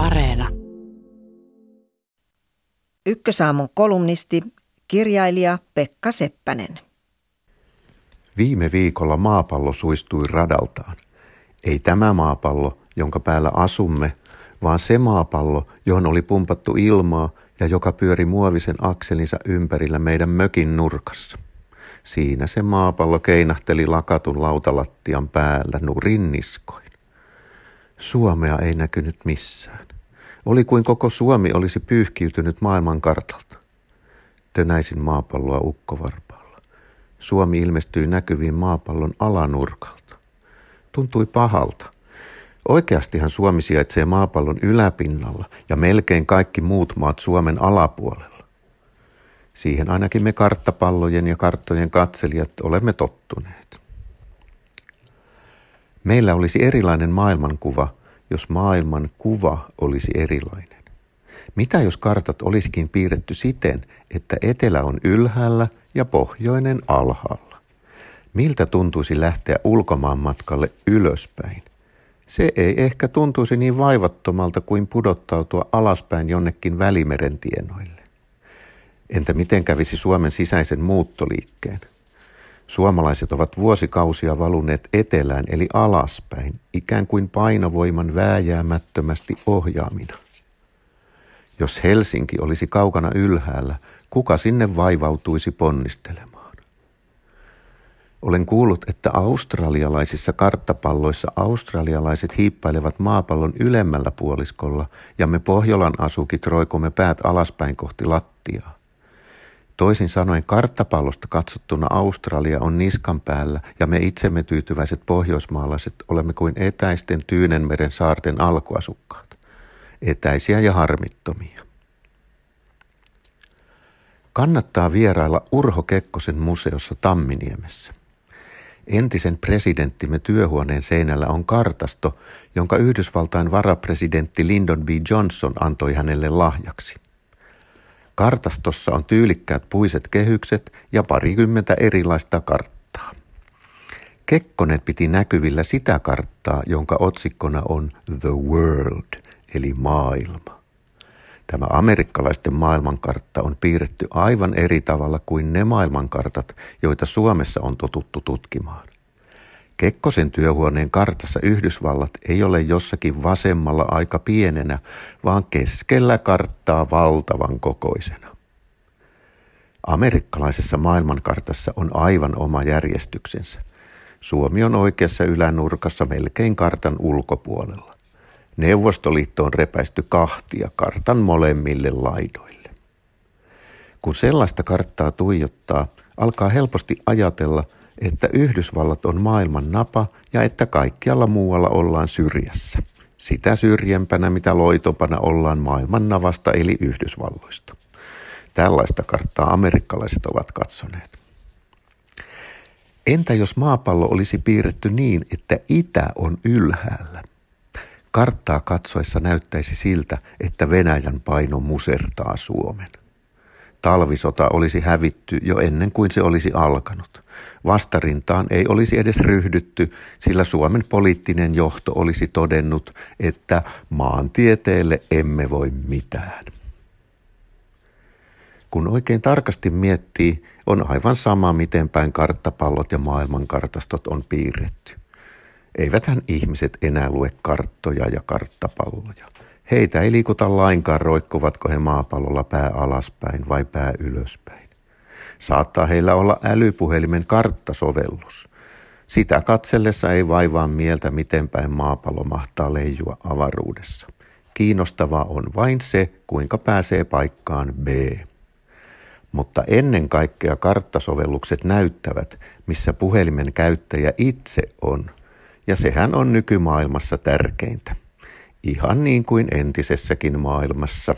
Areena. Ykkösaamun kolumnisti, kirjailija Pekka Seppänen. Viime viikolla maapallo suistui radaltaan. Ei tämä maapallo, jonka päällä asumme, vaan se maapallo, johon oli pumpattu ilmaa ja joka pyöri muovisen akselinsa ympärillä meidän mökin nurkassa. Siinä se maapallo keinahteli lakatun lautalattian päällä nurin niskoin. Suomea ei näkynyt missään. Oli kuin koko Suomi olisi pyyhkiytynyt maailmankartalta. Tönäisin maapalloa ukkovarpaalla. Suomi ilmestyi näkyviin maapallon alanurkalta. Tuntui pahalta. Oikeastihan Suomi sijaitsee maapallon yläpinnalla ja melkein kaikki muut maat Suomen alapuolella. Siihen ainakin me karttapallojen ja karttojen katselijat olemme tottuneet. Meillä olisi erilainen maailmankuva, jos maailman kuva olisi erilainen. Mitä jos kartat olisikin piirretty siten, että etelä on ylhäällä ja pohjoinen alhaalla? Miltä tuntuisi lähteä ulkomaan matkalle ylöspäin? Se ei ehkä tuntuisi niin vaivattomalta kuin pudottautua alaspäin jonnekin välimeren tienoille. Entä miten kävisi Suomen sisäisen muuttoliikkeen? Suomalaiset ovat vuosikausia valuneet etelään eli alaspäin, ikään kuin painovoiman vääjäämättömästi ohjaamina. Jos Helsinki olisi kaukana ylhäällä, kuka sinne vaivautuisi ponnistelemaan? Olen kuullut, että australialaisissa karttapalloissa australialaiset hiippailevat maapallon ylemmällä puoliskolla ja me Pohjolan asukit roikumme päät alaspäin kohti lattiaa. Toisin sanoen karttapallosta katsottuna Australia on niskan päällä ja me itsemme tyytyväiset pohjoismaalaiset olemme kuin etäisten Tyynenmeren saarten alkuasukkaat. Etäisiä ja harmittomia. Kannattaa vierailla Urho Kekkosen museossa Tamminiemessä. Entisen presidenttimme työhuoneen seinällä on kartasto, jonka Yhdysvaltain varapresidentti Lyndon B. Johnson antoi hänelle lahjaksi – Kartastossa on tyylikkäät puiset kehykset ja parikymmentä erilaista karttaa. Kekkonen piti näkyvillä sitä karttaa, jonka otsikkona on The World, eli maailma. Tämä amerikkalaisten maailmankartta on piirretty aivan eri tavalla kuin ne maailmankartat, joita Suomessa on totuttu tutkimaan. Kekkosen työhuoneen kartassa Yhdysvallat ei ole jossakin vasemmalla aika pienenä, vaan keskellä karttaa valtavan kokoisena. Amerikkalaisessa maailmankartassa on aivan oma järjestyksensä. Suomi on oikeassa ylänurkassa melkein kartan ulkopuolella. Neuvostoliitto on repäisty kahtia kartan molemmille laidoille. Kun sellaista karttaa tuijottaa, alkaa helposti ajatella – että Yhdysvallat on maailman napa ja että kaikkialla muualla ollaan syrjässä. Sitä syrjempänä, mitä loitopana ollaan maailman navasta eli Yhdysvalloista. Tällaista karttaa amerikkalaiset ovat katsoneet. Entä jos maapallo olisi piirretty niin, että itä on ylhäällä? Karttaa katsoessa näyttäisi siltä, että Venäjän paino musertaa Suomen. Talvisota olisi hävitty jo ennen kuin se olisi alkanut. Vastarintaan ei olisi edes ryhdytty, sillä Suomen poliittinen johto olisi todennut, että maantieteelle emme voi mitään. Kun oikein tarkasti miettii, on aivan sama, miten päin karttapallot ja maailmankartastot on piirretty. Eiväthän ihmiset enää lue karttoja ja karttapalloja. Heitä ei liikuta lainkaan, roikkuvatko he maapallolla pää alaspäin vai pää ylöspäin. Saattaa heillä olla älypuhelimen karttasovellus. Sitä katsellessa ei vaivaa mieltä, miten päin maapallo mahtaa leijua avaruudessa. Kiinnostavaa on vain se, kuinka pääsee paikkaan B. Mutta ennen kaikkea karttasovellukset näyttävät, missä puhelimen käyttäjä itse on. Ja sehän on nykymaailmassa tärkeintä ihan niin kuin entisessäkin maailmassa.